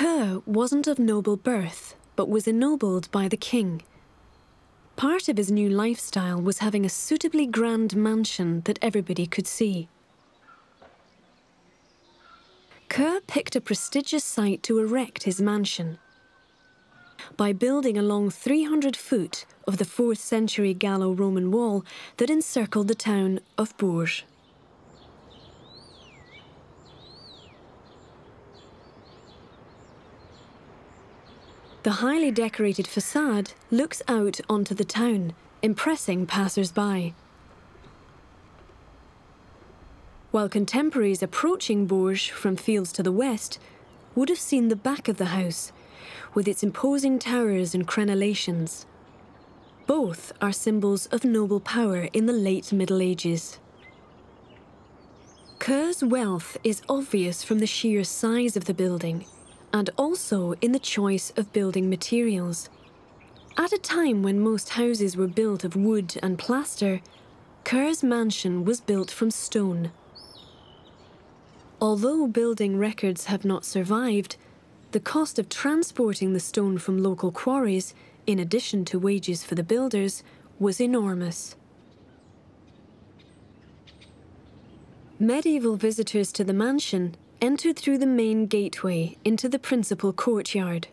Coeur wasn't of noble birth, but was ennobled by the king. Part of his new lifestyle was having a suitably grand mansion that everybody could see. Coeur picked a prestigious site to erect his mansion by building along 300 foot of the 4th century Gallo Roman wall that encircled the town of Bourges. The highly decorated facade looks out onto the town, impressing passers-by. While contemporaries approaching Bourges from fields to the west would have seen the back of the house, with its imposing towers and crenellations. Both are symbols of noble power in the late Middle Ages. Coeur's wealth is obvious from the sheer size of the building and also in the choice of building materials. At a time when most houses were built of wood and plaster, Coeur's mansion was built from stone. Although building records have not survived, the cost of transporting the stone from local quarries, in addition to wages for the builders, was enormous. Medieval visitors to the mansion entered through the main gateway into the principal courtyard.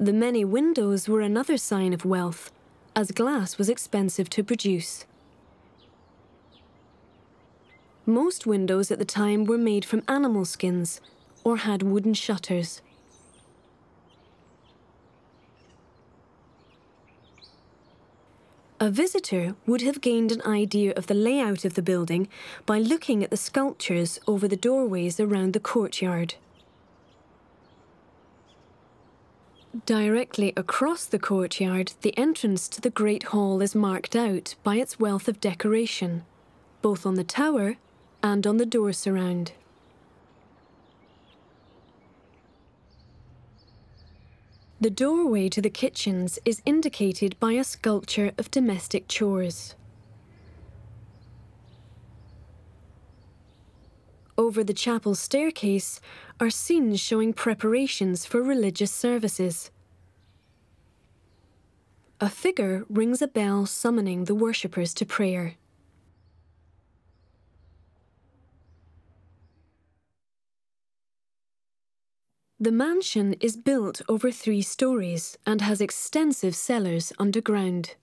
The many windows were another sign of wealth, as glass was expensive to produce. Most windows at the time were made from animal skins or had wooden shutters. A visitor would have gained an idea of the layout of the building by looking at the sculptures over the doorways around the courtyard. Directly across the courtyard, the entrance to the Great Hall is marked out by its wealth of decoration, both on the tower and on the door surround. The doorway to the kitchens is indicated by a sculpture of domestic chores. Over the chapel staircase are scenes showing preparations for religious services. A figure rings a bell summoning the worshippers to prayer. The mansion is built over three stories and has extensive cellars underground.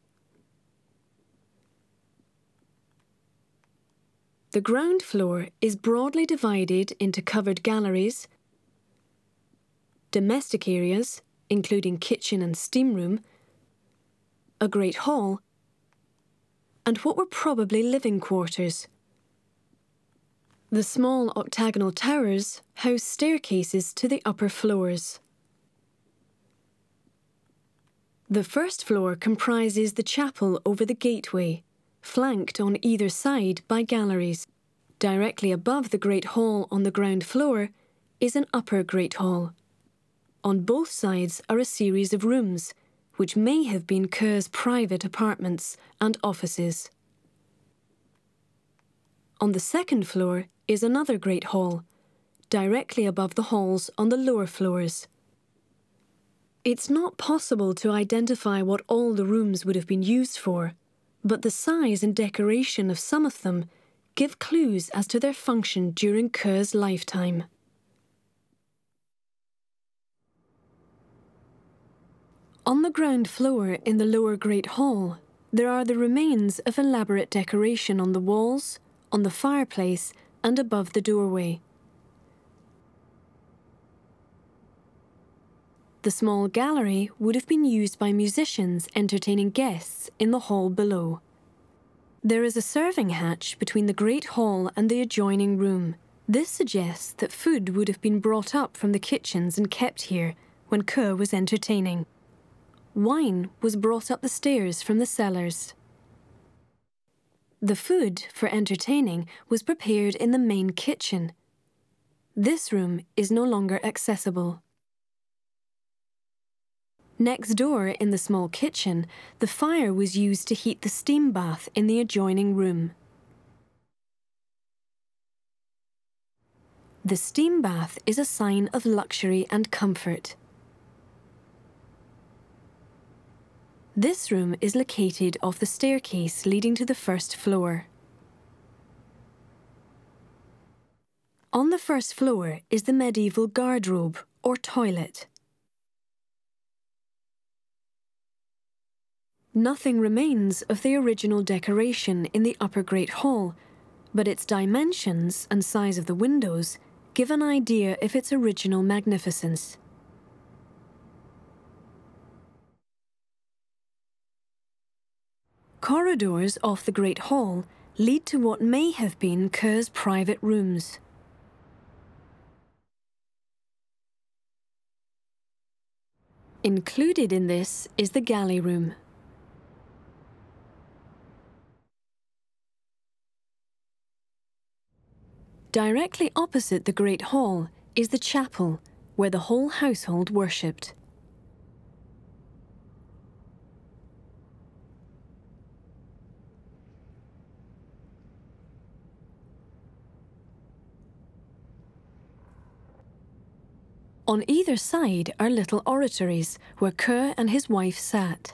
The ground floor is broadly divided into covered galleries, domestic areas, including kitchen and steam room, a great hall, and what were probably living quarters. The small octagonal towers house staircases to the upper floors. The first floor comprises the chapel over the gateway, flanked on either side by galleries. Directly above the Great Hall on the ground floor is an upper Great Hall. On both sides are a series of rooms, which may have been Coeur's private apartments and offices. On the second floor is another great hall, directly above the halls on the lower floors. It's not possible to identify what all the rooms would have been used for, but the size and decoration of some of them give clues as to their function during Coeur's lifetime. On the ground floor in the lower Great Hall, there are the remains of elaborate decoration on the walls, on the fireplace, and above the doorway. The small gallery would have been used by musicians entertaining guests in the hall below. There is a serving hatch between the Great Hall and the adjoining room. This suggests that food would have been brought up from the kitchens and kept here when Coeur was entertaining. Wine was brought up the stairs from the cellars. The food for entertaining was prepared in the main kitchen. This room is no longer accessible. Next door, in the small kitchen, the fire was used to heat the steam bath in the adjoining room. The steam bath is a sign of luxury and comfort. This room is located off the staircase leading to the first floor. On the first floor is the medieval garderobe or toilet. Nothing remains of the original decoration in the upper Great Hall, but its dimensions and size of the windows give an idea of its original magnificence. Corridors off the Great Hall lead to what may have been Coeur's private rooms. Included in this is the galley room. Directly opposite the Great Hall is the chapel, where the whole household worshipped. On either side are little oratories where Coeur and his wife sat.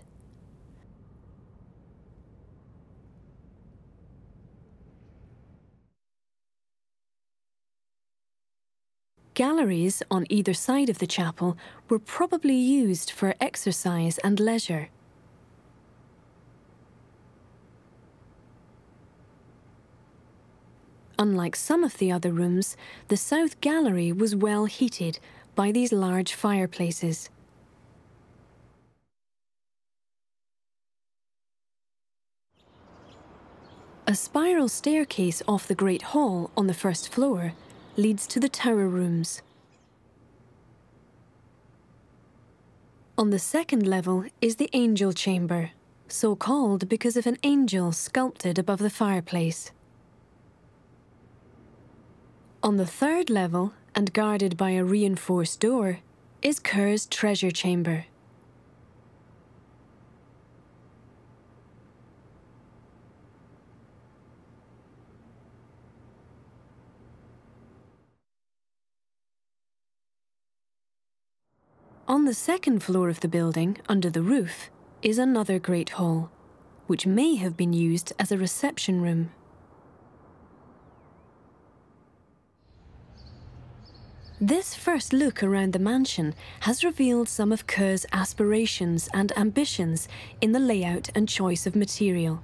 Galleries on either side of the chapel were probably used for exercise and leisure. Unlike some of the other rooms, the south gallery was well heated by these large fireplaces. A spiral staircase off the Great Hall on the first floor leads to the tower rooms. On the second level is the angel chamber, so called because of an angel sculpted above the fireplace. On the third level, and guarded by a reinforced door, is Coeur's treasure chamber. On the second floor of the building, under the roof, is another great hall, which may have been used as a reception room. This first look around the mansion has revealed some of Coeur's aspirations and ambitions in the layout and choice of material.